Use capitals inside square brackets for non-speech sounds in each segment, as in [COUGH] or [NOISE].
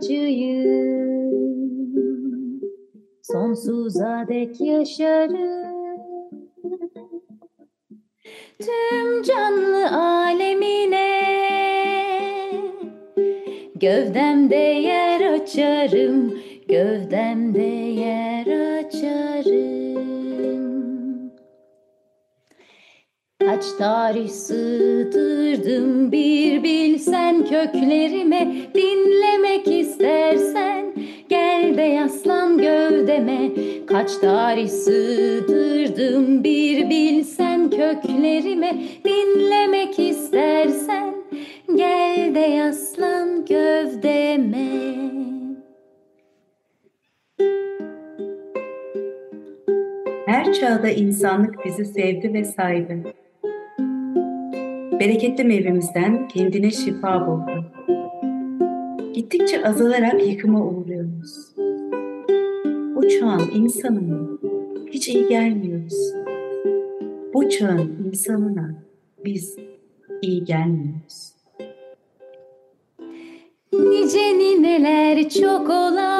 Ağacıyım Sonsuza dek yaşarım. Tüm canlı alemine. Gövdemde yer açarım Gövdemde yer açarım Kaç tarih sığdırdım bir bilsen köklerime. Dinlemek istersen gel de yaslan gövdeme. Kaç tarih sığdırdım bir bilsen köklerime. Dinlemek istersen gel de yaslan gövdeme. Her çağda insanlık bizi sevdi ve saydı. Bereketli meyvemizden kendine şifa buldu. Gittikçe azalarak yıkıma uğruyoruz. Bu çağın insanına hiç iyi gelmiyoruz. Bu çağın insanına biz iyi gelmiyoruz. Nice nineler çok ola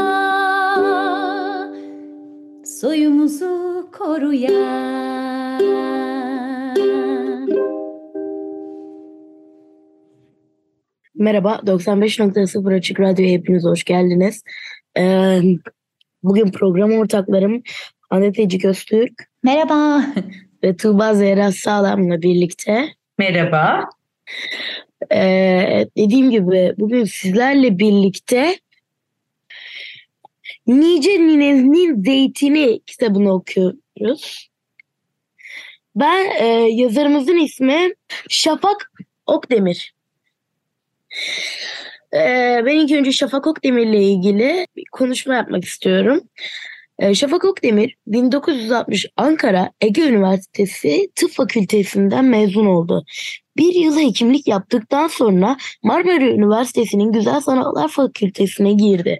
Soyumuzu koruyan Merhaba, 95.0 Açık Radyo'ya hepiniz hoş geldiniz. Ee, bugün program ortaklarım Hande Tecik Öztürk Merhaba ve Tuğba Zehra Sağlam'la birlikte Merhaba. ee, dediğim gibi bugün sizlerle birlikte Nice Nine'nin Zeytini kitabını okuyoruz. Ben e, yazarımızın ismi Şafak Okdemir. Ee, ben ilk önce Şafak Okdemir'le ilgili bir konuşma yapmak istiyorum. Ee, Şafak Okdemir 1960 Ankara Ege Üniversitesi Tıp Fakültesinden mezun oldu. Bir yıl hekimlik yaptıktan sonra Marmara Üniversitesi'nin Güzel Sanatlar Fakültesine girdi.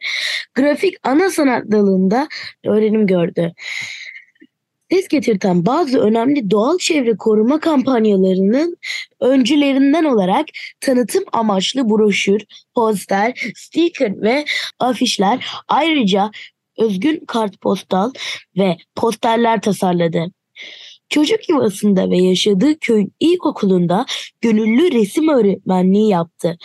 Grafik ana sanat dalında öğrenim gördü. Ses getirten bazı önemli doğal çevre koruma kampanyalarının öncülerinden olarak tanıtım amaçlı broşür, poster, sticker ve afişler ayrıca özgün kartpostal ve posterler tasarladı. Çocuk yuvasında ve yaşadığı köyün ilkokulunda gönüllü resim öğretmenliği yaptı.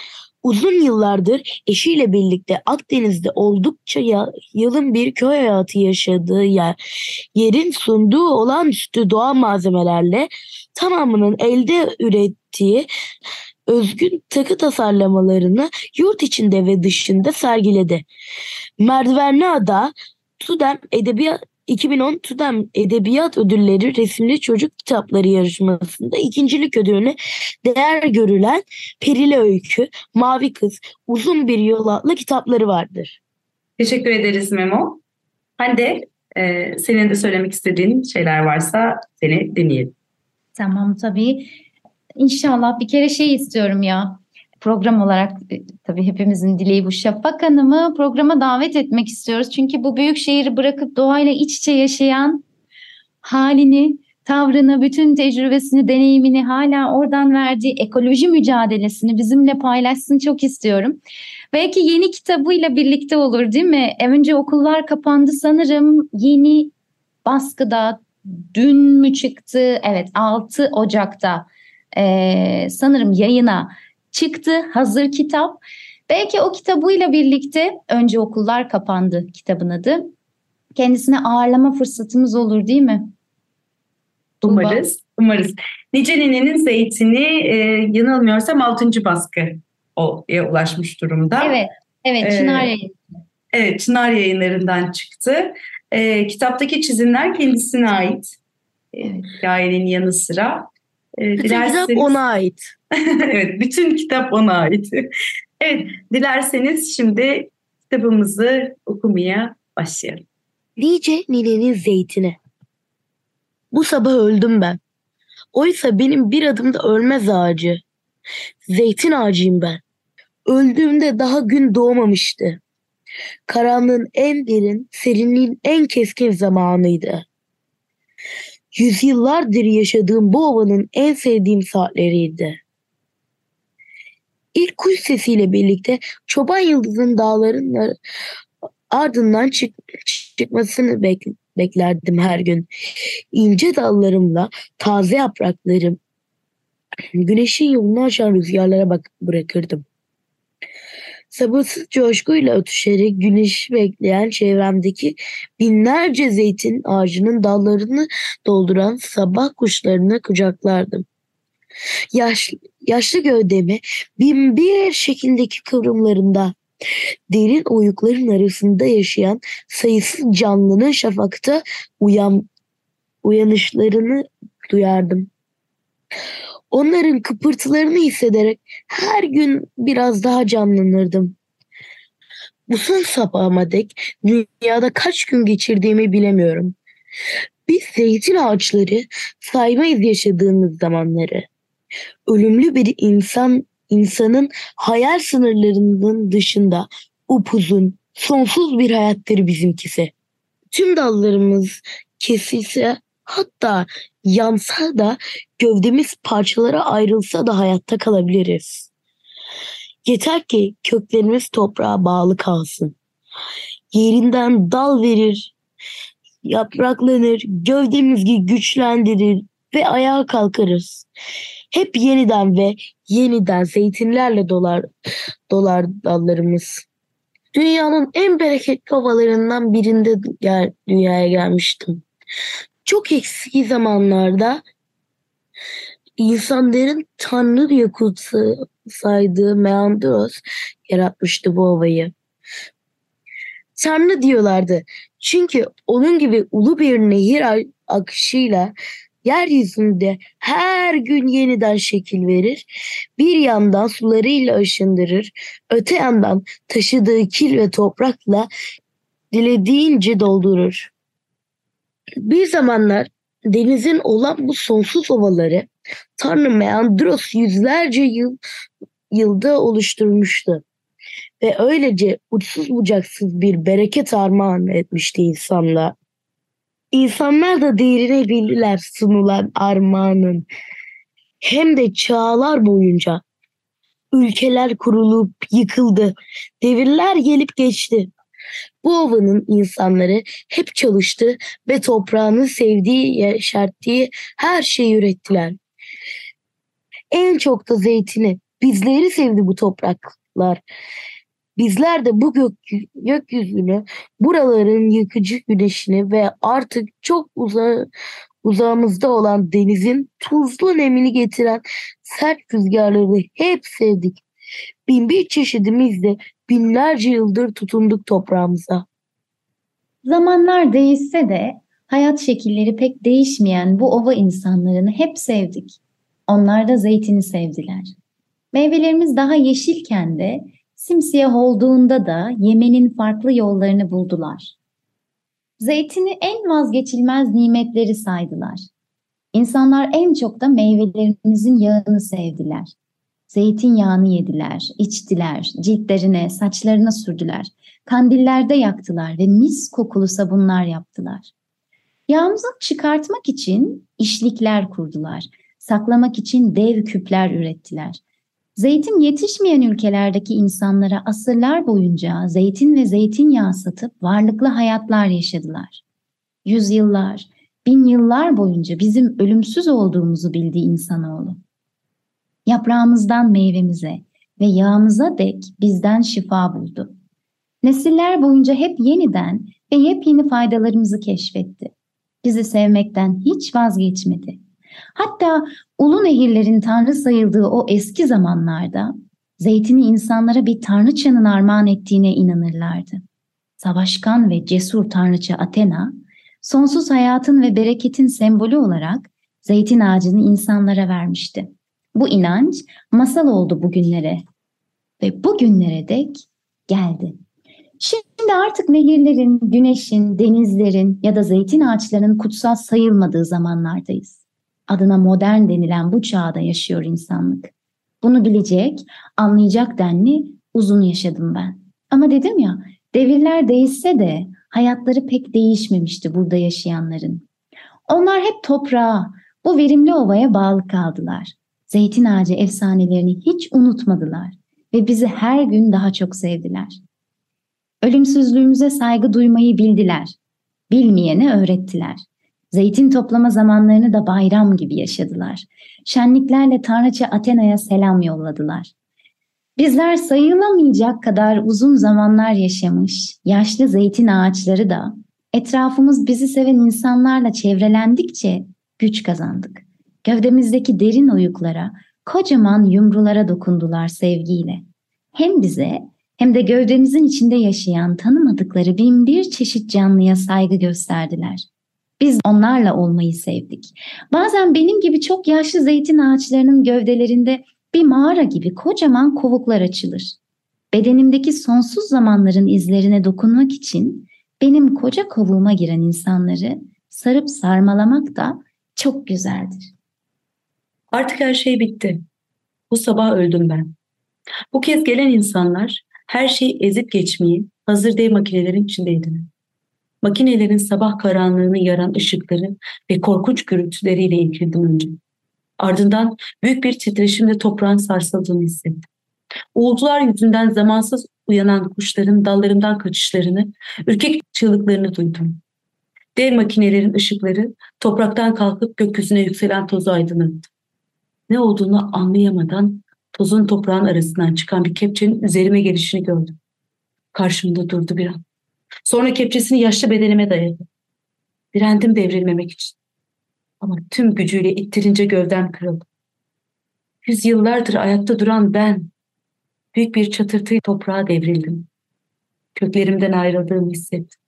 Uzun yıllardır eşiyle birlikte Akdeniz'de oldukça ya- yalın bir köy hayatı yaşadığı yer, yerin sunduğu olağanüstü doğal malzemelerle tamamının elde ürettiği özgün takı tasarlamalarını yurt içinde ve dışında sergiledi. Merdivenli Ada TUDEM Edebiyat 2010 TUDEM Edebiyat Ödülleri Resimli Çocuk Kitapları yarışmasında ikincilik ödülüne değer görülen Perili Öykü, Mavi Kız, Uzun Bir Yol adlı kitapları vardır. Teşekkür ederiz Memo. Hande, e, senin de söylemek istediğin şeyler varsa seni dinleyelim. Tamam tabii. İnşallah bir kere şey istiyorum ya. Program olarak e, tabii hepimizin dileği bu. Şafak Hanım'ı programa davet etmek istiyoruz. Çünkü bu büyük şehri bırakıp doğayla iç içe yaşayan halini, tavrını, bütün tecrübesini, deneyimini hala oradan verdiği ekoloji mücadelesini bizimle paylaşsın çok istiyorum. Belki yeni kitabıyla birlikte olur değil mi? E, Önce okullar kapandı sanırım. Yeni baskıda dün mü çıktı? Evet 6 Ocak'ta e, sanırım yayına çıktı hazır kitap. Belki o kitabıyla birlikte önce okullar kapandı kitabın adı. Kendisine ağırlama fırsatımız olur değil mi? Umarız. Umarız. Nice Nine'nin Zeytini e, yanılmıyorsam 6. baskı o e, ulaşmış durumda. Evet, evet Ee, Çınar Yayın. Evet, Çınar yayınlarından çıktı. E, kitaptaki çizimler kendisine ait. E, Evet. hikayenin yanı sıra. E, Bütün kitap ona ait. [LAUGHS] evet, bütün kitap ona ait. evet, dilerseniz şimdi kitabımızı okumaya başlayalım. Nice ninenin zeytini. Bu sabah öldüm ben. Oysa benim bir adımda ölmez ağacı. Zeytin ağacıyım ben. Öldüğümde daha gün doğmamıştı. Karanlığın en derin, serinliğin en keskin zamanıydı. Yüzyıllardır yaşadığım bu ovanın en sevdiğim saatleriydi. İlk kuş sesiyle birlikte çoban yıldızın dağların ardından çık çıkmasını bek beklerdim her gün. İnce dallarımla taze yapraklarım güneşin yolunu açan rüzgarlara bak bırakırdım. Sabırsız coşkuyla ötüşerek güneşi bekleyen çevremdeki binlerce zeytin ağacının dallarını dolduran sabah kuşlarını kucaklardım. Yaşlı, yaşlı gövdemi bin bir şekildeki kıvrımlarında derin oyukların arasında yaşayan sayısız canlının şafakta uyan, uyanışlarını duyardım. Onların kıpırtılarını hissederek her gün biraz daha canlanırdım. Bu son sabahıma dek dünyada kaç gün geçirdiğimi bilemiyorum. Biz zeytin ağaçları saymayız yaşadığımız zamanları. Ölümlü bir insan insanın hayal sınırlarının dışında upuzun, sonsuz bir hayattır bizimkisi. Tüm dallarımız kesilse hatta yansa da gövdemiz parçalara ayrılsa da hayatta kalabiliriz. Yeter ki köklerimiz toprağa bağlı kalsın. Yerinden dal verir, yapraklanır, gövdemizi güçlendirir ve ayağa kalkarız. Hep yeniden ve yeniden zeytinlerle dolar, dolar dallarımız. Dünyanın en bereketli ovalarından birinde gel, dünyaya gelmiştim. Çok eski zamanlarda insanların tanrı diye kutsu saydığı Meandros yaratmıştı bu ovayı. Tanrı diyorlardı. Çünkü onun gibi ulu bir nehir akışıyla yeryüzünde her gün yeniden şekil verir. Bir yandan sularıyla aşındırır, öte yandan taşıdığı kil ve toprakla dilediğince doldurur. Bir zamanlar denizin olan bu sonsuz ovaları Tanrı Meandros yüzlerce yıl yılda oluşturmuştu. Ve öylece uçsuz bucaksız bir bereket armağan etmişti insanlığa. İnsanlar da değerini bildiler sunulan armağanın. Hem de çağlar boyunca. Ülkeler kurulup yıkıldı. Devirler gelip geçti. Bu ovanın insanları hep çalıştı ve toprağını sevdiği, yeşerttiği her şeyi ürettiler. En çok da zeytini. Bizleri sevdi bu topraklar. Bizler de bu gök, gökyüzünü, buraların yıkıcı güneşini ve artık çok uza, uzağımızda olan denizin tuzlu nemini getiren sert rüzgarları hep sevdik. Bin bir çeşidimizle binlerce yıldır tutunduk toprağımıza. Zamanlar değişse de hayat şekilleri pek değişmeyen bu ova insanlarını hep sevdik. Onlar da zeytini sevdiler. Meyvelerimiz daha yeşilken de simsiyah olduğunda da yemenin farklı yollarını buldular. Zeytini en vazgeçilmez nimetleri saydılar. İnsanlar en çok da meyvelerimizin yağını sevdiler. Zeytinyağını yediler, içtiler, ciltlerine, saçlarına sürdüler. Kandillerde yaktılar ve mis kokulu sabunlar yaptılar. Yağımızı çıkartmak için işlikler kurdular. Saklamak için dev küpler ürettiler. Zeytin yetişmeyen ülkelerdeki insanlara asırlar boyunca zeytin ve zeytinyağı satıp varlıklı hayatlar yaşadılar. Yüzyıllar, bin yıllar boyunca bizim ölümsüz olduğumuzu bildi insanoğlu. Yaprağımızdan meyvemize ve yağımıza dek bizden şifa buldu. Nesiller boyunca hep yeniden ve yepyeni faydalarımızı keşfetti. Bizi sevmekten hiç vazgeçmedi. Hatta ulu nehirlerin tanrı sayıldığı o eski zamanlarda zeytini insanlara bir tanrıçanın armağan ettiğine inanırlardı. Savaşkan ve cesur tanrıça Athena, sonsuz hayatın ve bereketin sembolü olarak zeytin ağacını insanlara vermişti. Bu inanç masal oldu bugünlere ve bugünlere dek geldi. Şimdi artık nehirlerin, güneşin, denizlerin ya da zeytin ağaçlarının kutsal sayılmadığı zamanlardayız. Adına modern denilen bu çağda yaşıyor insanlık. Bunu bilecek, anlayacak denli uzun yaşadım ben. Ama dedim ya, devirler değişse de hayatları pek değişmemişti burada yaşayanların. Onlar hep toprağa, bu verimli ovaya bağlı kaldılar. Zeytin ağacı efsanelerini hiç unutmadılar ve bizi her gün daha çok sevdiler. Ölümsüzlüğümüze saygı duymayı bildiler. Bilmeyene öğrettiler. Zeytin toplama zamanlarını da bayram gibi yaşadılar. Şenliklerle Tanrıça Athena'ya selam yolladılar. Bizler sayılamayacak kadar uzun zamanlar yaşamış, yaşlı zeytin ağaçları da etrafımız bizi seven insanlarla çevrelendikçe güç kazandık. Gövdemizdeki derin oyuklara, kocaman yumrulara dokundular sevgiyle. Hem bize hem de gövdemizin içinde yaşayan tanımadıkları bin bir çeşit canlıya saygı gösterdiler. Biz onlarla olmayı sevdik. Bazen benim gibi çok yaşlı zeytin ağaçlarının gövdelerinde bir mağara gibi kocaman kovuklar açılır. Bedenimdeki sonsuz zamanların izlerine dokunmak için benim koca kovuğuma giren insanları sarıp sarmalamak da çok güzeldir. Artık her şey bitti. Bu sabah öldüm ben. Bu kez gelen insanlar her şeyi ezip geçmeyi hazır dev makinelerin içindeydiler. Makinelerin sabah karanlığını yaran ışıkları ve korkunç gürültüleriyle ilgildim önce. Ardından büyük bir titreşimle toprağın sarsıldığını hissettim. Uğultular yüzünden zamansız uyanan kuşların dallarımdan kaçışlarını, ürkek çığlıklarını duydum. Dev makinelerin ışıkları topraktan kalkıp gökyüzüne yükselen tozu aydınlattı. Ne olduğunu anlayamadan tozun toprağın arasından çıkan bir kepçenin üzerime gelişini gördüm. Karşımda durdu bir an. Sonra kepçesini yaşlı bedenime dayadı. Direndim devrilmemek için. Ama tüm gücüyle ittirince gövdem kırıldı. Yüzyıllardır ayakta duran ben, büyük bir çatırtı toprağa devrildim. Köklerimden ayrıldığımı hissettim.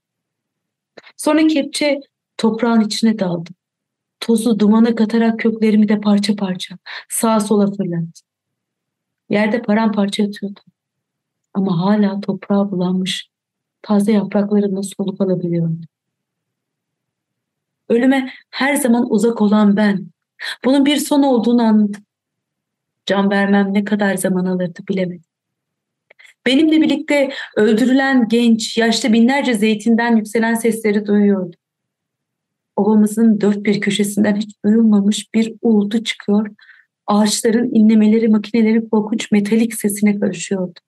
Sonra kepçe toprağın içine daldı. Tozu dumana katarak köklerimi de parça parça sağa sola fırlattı. Yerde paramparça yatıyordu. Ama hala toprağa bulanmış taze yapraklarımla soluk alabiliyorum. Ölüme her zaman uzak olan ben. Bunun bir son olduğunu anladım. Can vermem ne kadar zaman alırdı bilemedim. Benimle birlikte öldürülen genç, yaşlı binlerce zeytinden yükselen sesleri duyuyordu. Ovamızın dört bir köşesinden hiç duyulmamış bir uğultu çıkıyor. Ağaçların inlemeleri makinelerin korkunç metalik sesine karışıyordu.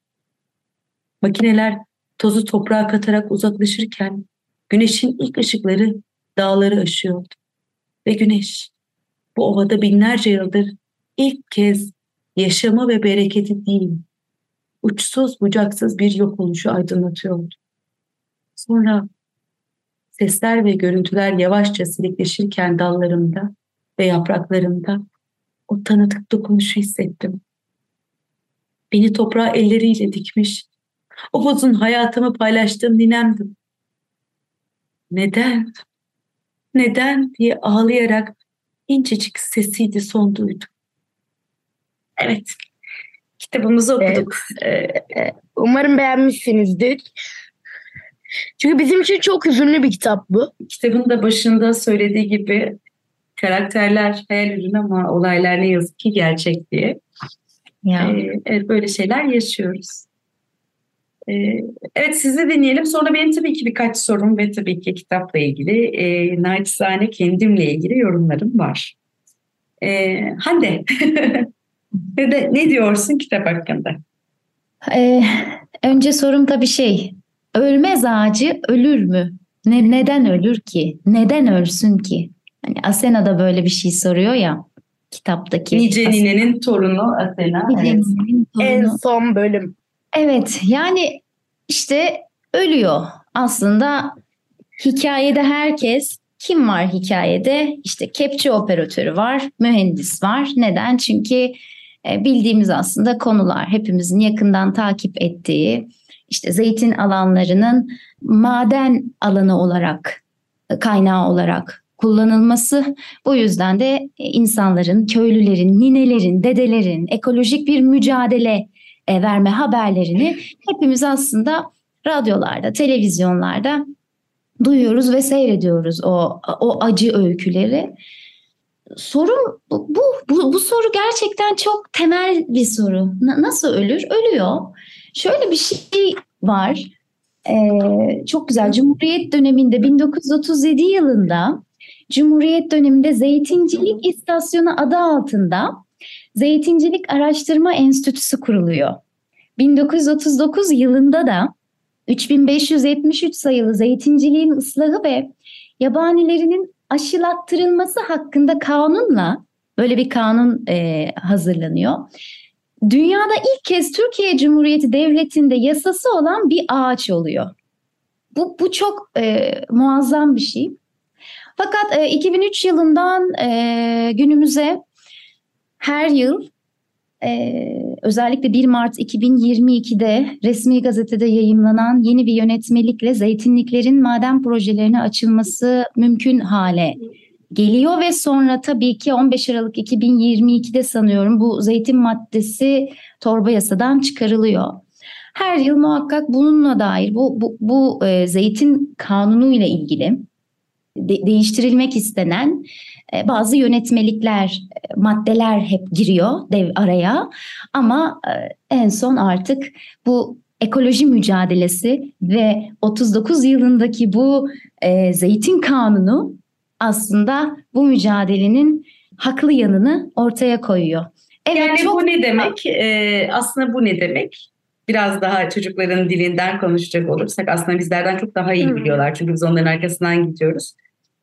Makineler tozu toprağa katarak uzaklaşırken güneşin ilk ışıkları dağları aşıyordu. Ve güneş bu ovada binlerce yıldır ilk kez yaşamı ve bereketi değil, uçsuz bucaksız bir yok oluşu aydınlatıyordu. Sonra sesler ve görüntüler yavaşça silikleşirken dallarımda ve yapraklarımda o tanıdık dokunuşu hissettim. Beni toprağa elleriyle dikmiş, o bozun hayatımı paylaştığım ninemdim. Neden? Neden diye ağlayarak incecik sesiydi son duydum. Evet, kitabımızı okuduk. Evet, e, umarım beğenmişsinizdir. Çünkü bizim için çok hüzünlü bir kitap bu. Kitabın da başında söylediği gibi karakterler hayal ürünü ama olaylar ne yazık ki gerçek diye. Ya. Ee, evet böyle şeyler yaşıyoruz. Ee, evet sizi dinleyelim. Sonra benim tabii ki birkaç sorum ve tabii ki kitapla ilgili e, naçizane kendimle ilgili yorumlarım var. Ee, Hande [LAUGHS] ne, de, ne diyorsun kitap hakkında? Ee, önce sorum tabii şey. Ölmez ağacı ölür mü? Ne, neden ölür ki? Neden ölsün ki? Hani Asena da böyle bir şey soruyor ya kitaptaki. Nice Nine'nin torunu Athena. Nice Evet. Nine'nin En torunu. son bölüm. Evet yani işte ölüyor. Aslında hikayede herkes kim var hikayede? İşte kepçe operatörü var, mühendis var. Neden? Çünkü e, bildiğimiz aslında konular hepimizin yakından takip ettiği işte zeytin alanlarının maden alanı olarak kaynağı olarak kullanılması. Bu yüzden de insanların, köylülerin, ninelerin, dedelerin ekolojik bir mücadele e, verme haberlerini hepimiz aslında radyolarda, televizyonlarda duyuyoruz ve seyrediyoruz o o acı öyküleri. Sorun bu, bu, bu soru gerçekten çok temel bir soru. Na, nasıl ölür? Ölüyor. Şöyle bir şey var. Ee, çok güzel. Cumhuriyet döneminde 1937 yılında Cumhuriyet döneminde Zeytincilik İstasyonu adı altında Zeytincilik Araştırma Enstitüsü kuruluyor. 1939 yılında da 3573 sayılı zeytinciliğin ıslahı ve yabanilerinin aşılattırılması hakkında kanunla böyle bir kanun e, hazırlanıyor. Dünyada ilk kez Türkiye Cumhuriyeti Devleti'nde yasası olan bir ağaç oluyor. Bu, bu çok e, muazzam bir şey. Fakat e, 2003 yılından e, günümüze her yıl e, özellikle 1 Mart 2022'de resmi gazetede yayımlanan yeni bir yönetmelikle zeytinliklerin maden projelerine açılması mümkün hale geliyor ve sonra tabii ki 15 Aralık 2022'de sanıyorum bu zeytin maddesi torba yasadan çıkarılıyor. Her yıl muhakkak bununla dair bu bu, bu e, zeytin kanunu ile ilgili de, değiştirilmek istenen e, bazı yönetmelikler, e, maddeler hep giriyor dev araya. Ama e, en son artık bu ekoloji mücadelesi ve 39 yılındaki bu e, zeytin kanunu aslında bu mücadelenin haklı yanını ortaya koyuyor. Evet, yani çok... bu ne demek? Ee, aslında bu ne demek? Biraz daha çocukların dilinden konuşacak olursak aslında bizlerden çok daha iyi biliyorlar. Çünkü biz onların arkasından gidiyoruz.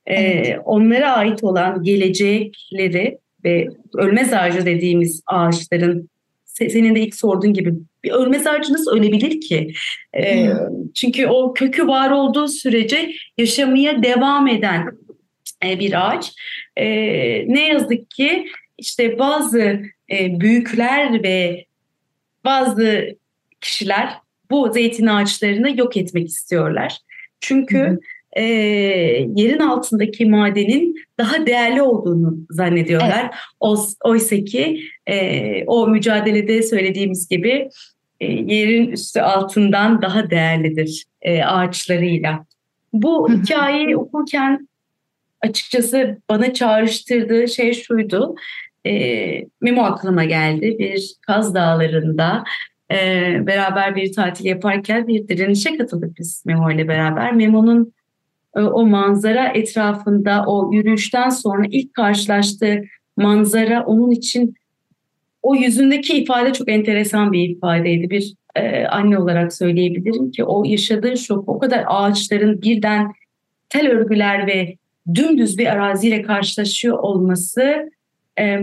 Ee, onlara ait olan gelecekleri ve ölmez ağacı dediğimiz ağaçların senin de ilk sorduğun gibi bir ölmez ağacı nasıl ölebilir ki? Ee, çünkü o kökü var olduğu sürece yaşamaya devam eden bir ağaç. E, ne yazık ki işte bazı e, büyükler ve bazı kişiler bu zeytin ağaçlarını yok etmek istiyorlar. Çünkü hı hı e, yerin altındaki madenin daha değerli olduğunu zannediyorlar. Evet. Oysa ki e, o mücadelede söylediğimiz gibi e, yerin üstü altından daha değerlidir e, ağaçlarıyla. Bu hikayeyi okurken açıkçası bana çağrıştırdığı şey şuydu. E, Memo aklıma geldi. Bir Kaz Dağları'nda e, beraber bir tatil yaparken bir direnişe katıldık biz Memo ile beraber. Memo'nun e, o manzara etrafında o yürüyüşten sonra ilk karşılaştığı manzara onun için o yüzündeki ifade çok enteresan bir ifadeydi. Bir e, anne olarak söyleyebilirim ki o yaşadığı şok o kadar ağaçların birden tel örgüler ve dümdüz bir araziyle karşılaşıyor olması e,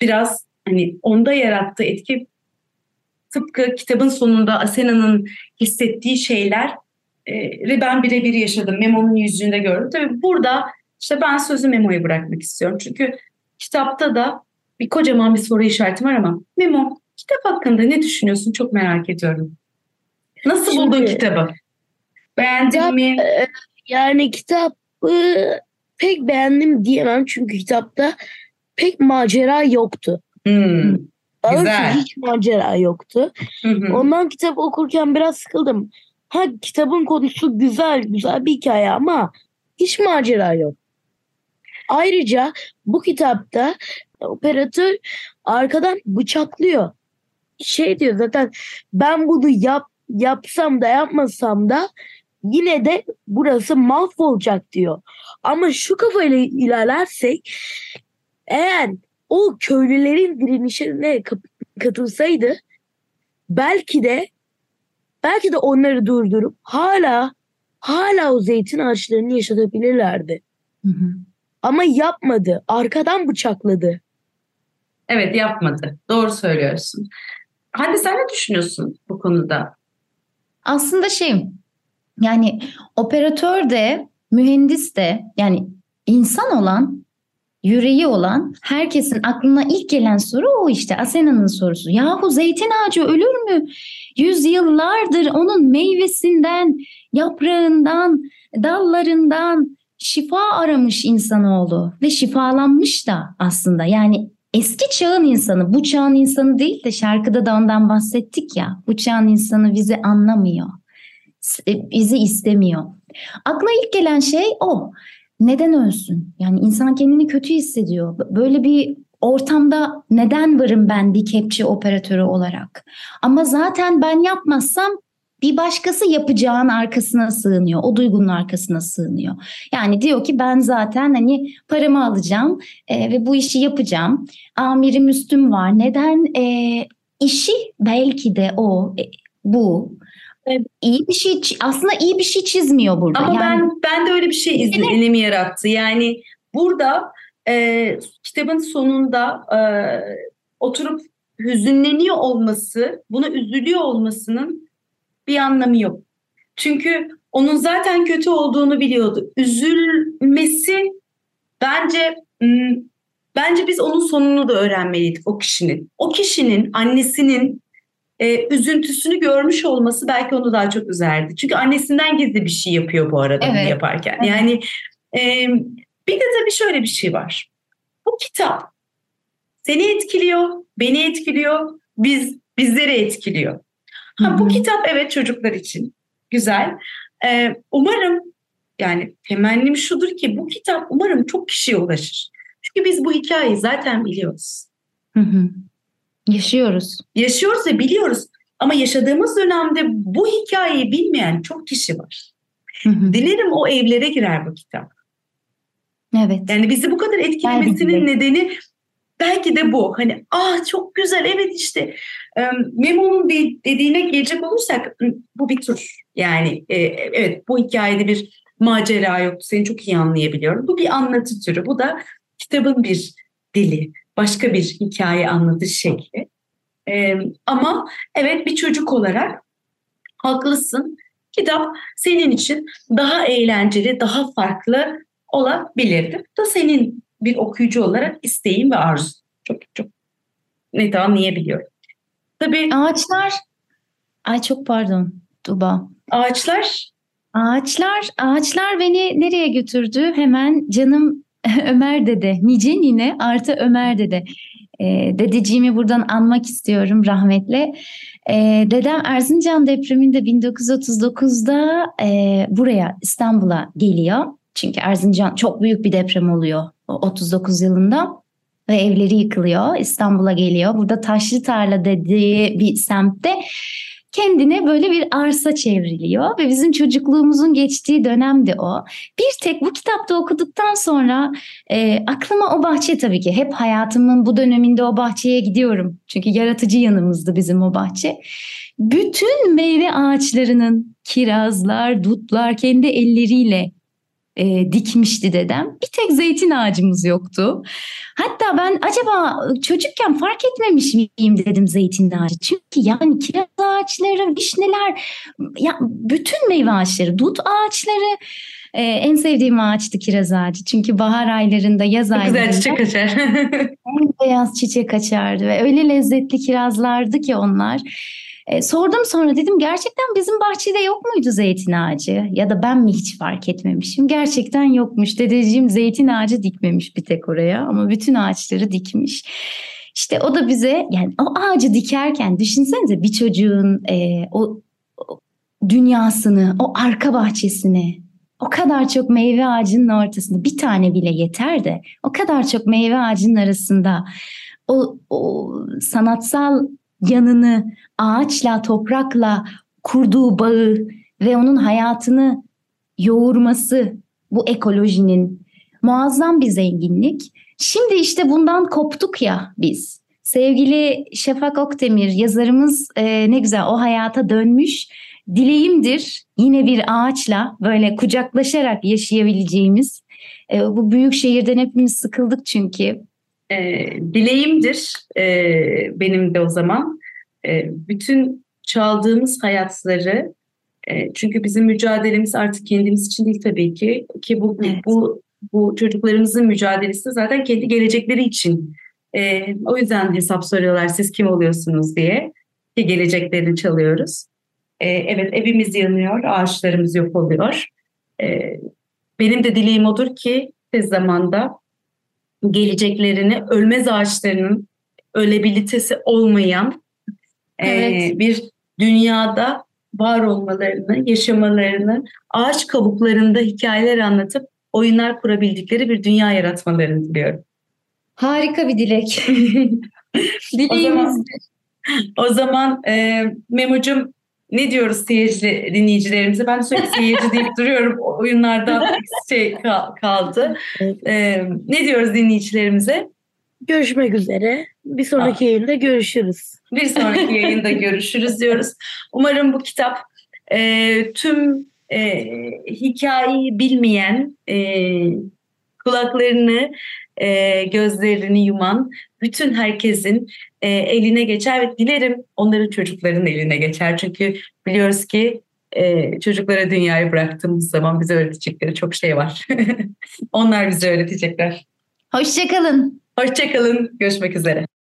biraz hani onda yarattığı etki tıpkı kitabın sonunda Asena'nın hissettiği şeyler e, ben birebir yaşadım. Memo'nun yüzünde gördüm. Tabii burada işte ben sözü Memo'ya bırakmak istiyorum. Çünkü kitapta da bir kocaman bir soru işareti var ama Memo kitap hakkında ne düşünüyorsun çok merak ediyorum. Nasıl Şimdi, buldun kitabı? Beğendin kitap, mi? E, yani kitap pek beğendim diyemem çünkü kitapta pek macera yoktu. Hmm, güzel. Hiç macera yoktu. Hı hı. Ondan kitap okurken biraz sıkıldım. Ha kitabın konusu güzel, güzel bir hikaye ama hiç macera yok. Ayrıca bu kitapta operatör arkadan bıçaklıyor. Şey diyor zaten ben bunu yap yapsam da yapmasam da yine de burası mahvolacak diyor. Ama şu kafayla ilerlersek eğer o köylülerin direnişine katılsaydı belki de belki de onları durdurup hala hala o zeytin ağaçlarını yaşatabilirlerdi. Hı hı. Ama yapmadı. Arkadan bıçakladı. Evet yapmadı. Doğru söylüyorsun. Hande sen ne düşünüyorsun bu konuda? Aslında şey yani operatör de mühendis de yani insan olan yüreği olan herkesin aklına ilk gelen soru o işte Asena'nın sorusu. Yahu zeytin ağacı ölür mü? Yüzyıllardır onun meyvesinden, yaprağından, dallarından şifa aramış insanoğlu ve şifalanmış da aslında. Yani eski çağın insanı, bu çağın insanı değil de şarkıda da ondan bahsettik ya. Bu çağın insanı bizi anlamıyor. E, bizi istemiyor. Akla ilk gelen şey o. Neden ölsün? Yani insan kendini kötü hissediyor. Böyle bir ortamda neden varım ben bir kepçe operatörü olarak? Ama zaten ben yapmazsam bir başkası yapacağın arkasına sığınıyor. O duygunun arkasına sığınıyor. Yani diyor ki ben zaten hani paramı alacağım e, ve bu işi yapacağım. Amirim üstüm var. Neden? E, işi belki de o, e, bu. E, iyi bir şey aslında iyi bir şey çizmiyor burada. Ama yani, ben ben de öyle bir şey izlenimi yarattı. Yani burada e, kitabın sonunda e, oturup hüzünleniyor olması, buna üzülüyor olmasının bir anlamı yok. Çünkü onun zaten kötü olduğunu biliyordu. Üzülmesi bence bence biz onun sonunu da öğrenmeliydik o kişinin. O kişinin annesinin e, üzüntüsünü görmüş olması belki onu daha çok üzerdi. Çünkü annesinden gizli bir şey yapıyor bu arada evet. yaparken. Evet. Yani e, bir de tabii şöyle bir şey var. Bu kitap seni etkiliyor, beni etkiliyor, biz bizleri etkiliyor. Ha, bu kitap evet çocuklar için güzel. Ee, umarım yani temennim şudur ki bu kitap umarım çok kişiye ulaşır. Çünkü biz bu hikayeyi zaten biliyoruz. Hı hı. Yaşıyoruz. Yaşıyoruz ve biliyoruz. Ama yaşadığımız dönemde bu hikayeyi bilmeyen çok kişi var. Hı hı. Dilerim o evlere girer bu kitap. Evet. Yani bizi bu kadar etkilemesinin nedeni belki de bu. Hani ah çok güzel evet işte Memo'nun dediğine gelecek olursak bu bir tur. Yani evet bu hikayede bir macera yoktu. Seni çok iyi anlayabiliyorum. Bu bir anlatı türü. Bu da kitabın bir dili. Başka bir hikaye anlatış şekli. ama evet bir çocuk olarak haklısın. Kitap senin için daha eğlenceli, daha farklı olabilirdi. Bu da senin bir okuyucu olarak isteğin ve arzu. Çok çok net anlayabiliyorum. Tabii. Ağaçlar. Ay çok pardon Tuba. Ağaçlar. Ağaçlar, ağaçlar beni nereye götürdü? Hemen canım [LAUGHS] Ömer dede, nice nine artı Ömer dede. E, dedeciğimi buradan anmak istiyorum rahmetle. E, dedem Erzincan depreminde 1939'da e, buraya İstanbul'a geliyor. Çünkü Erzincan çok büyük bir deprem oluyor 39 yılında ve evleri yıkılıyor. İstanbul'a geliyor. Burada Taşlı Tarla dediği bir semtte kendine böyle bir arsa çevriliyor ve bizim çocukluğumuzun geçtiği dönemde o. Bir tek bu kitapta okuduktan sonra e, aklıma o bahçe tabii ki hep hayatımın bu döneminde o bahçeye gidiyorum. Çünkü yaratıcı yanımızdı bizim o bahçe. Bütün meyve ağaçlarının kirazlar, dutlar kendi elleriyle e, dikmişti dedem. Bir tek zeytin ağacımız yoktu. Hatta ben acaba çocukken fark etmemiş miyim dedim zeytin ağacı. Çünkü yani kiraz ağaçları, vişneler, ya bütün meyve ağaçları, dut ağaçları ee, en sevdiğim ağaçtı kiraz ağacı. Çünkü bahar aylarında, yaz Çok aylarında. Güzel çiçek açar. en beyaz çiçek açardı ve öyle lezzetli kirazlardı ki onlar. E, sordum sonra dedim gerçekten bizim bahçede yok muydu zeytin ağacı? Ya da ben mi hiç fark etmemişim? Gerçekten yokmuş. Dedeciğim zeytin ağacı dikmemiş bir tek oraya ama bütün ağaçları dikmiş. İşte o da bize yani o ağacı dikerken düşünsenize bir çocuğun e, o, o dünyasını, o arka bahçesini o kadar çok meyve ağacının ortasında bir tane bile yeter de o kadar çok meyve ağacının arasında o, o sanatsal yanını ağaçla, toprakla kurduğu bağı ve onun hayatını yoğurması bu ekolojinin muazzam bir zenginlik. Şimdi işte bundan koptuk ya biz. Sevgili Şafak Okdemir yazarımız e, ne güzel o hayata dönmüş. Dileğimdir yine bir ağaçla böyle kucaklaşarak yaşayabileceğimiz. E, bu büyük şehirden hepimiz sıkıldık çünkü e, dileğimdir e, benim de o zaman. E, bütün çaldığımız hayatları e, çünkü bizim mücadelemiz artık kendimiz için değil tabii ki ki bu evet. bu bu çocuklarımızın mücadelesi zaten kendi gelecekleri için. E, o yüzden hesap soruyorlar siz kim oluyorsunuz diye ki geleceklerini çalıyoruz. E, evet evimiz yanıyor, ağaçlarımız yok oluyor. E, benim de dileğim odur ki tez zamanda geleceklerini ölmez ağaçlarının ölebilitesi olmayan Evet. e, bir dünyada var olmalarını, yaşamalarını, ağaç kabuklarında hikayeler anlatıp oyunlar kurabildikleri bir dünya yaratmalarını diliyorum. Harika bir dilek. [LAUGHS] O Dileğimiz. zaman, o zaman e, Memo'cum ne diyoruz seyirci dinleyicilerimize? Ben sürekli seyirci [LAUGHS] deyip duruyorum. Oyunlarda şey kal- kaldı. Evet. E, ne diyoruz dinleyicilerimize? Görüşmek üzere. Bir sonraki yayında görüşürüz. Bir sonraki yayında [LAUGHS] görüşürüz diyoruz. Umarım bu kitap e, tüm e, hikayeyi bilmeyen, e, kulaklarını, e, gözlerini yuman bütün herkesin e, eline geçer ve dilerim onların çocukların eline geçer. Çünkü biliyoruz ki e, çocuklara dünyayı bıraktığımız zaman bize öğretecekleri çok şey var. [LAUGHS] Onlar bize öğretecekler. Hoşçakalın. Hoşçakalın, görüşmek üzere.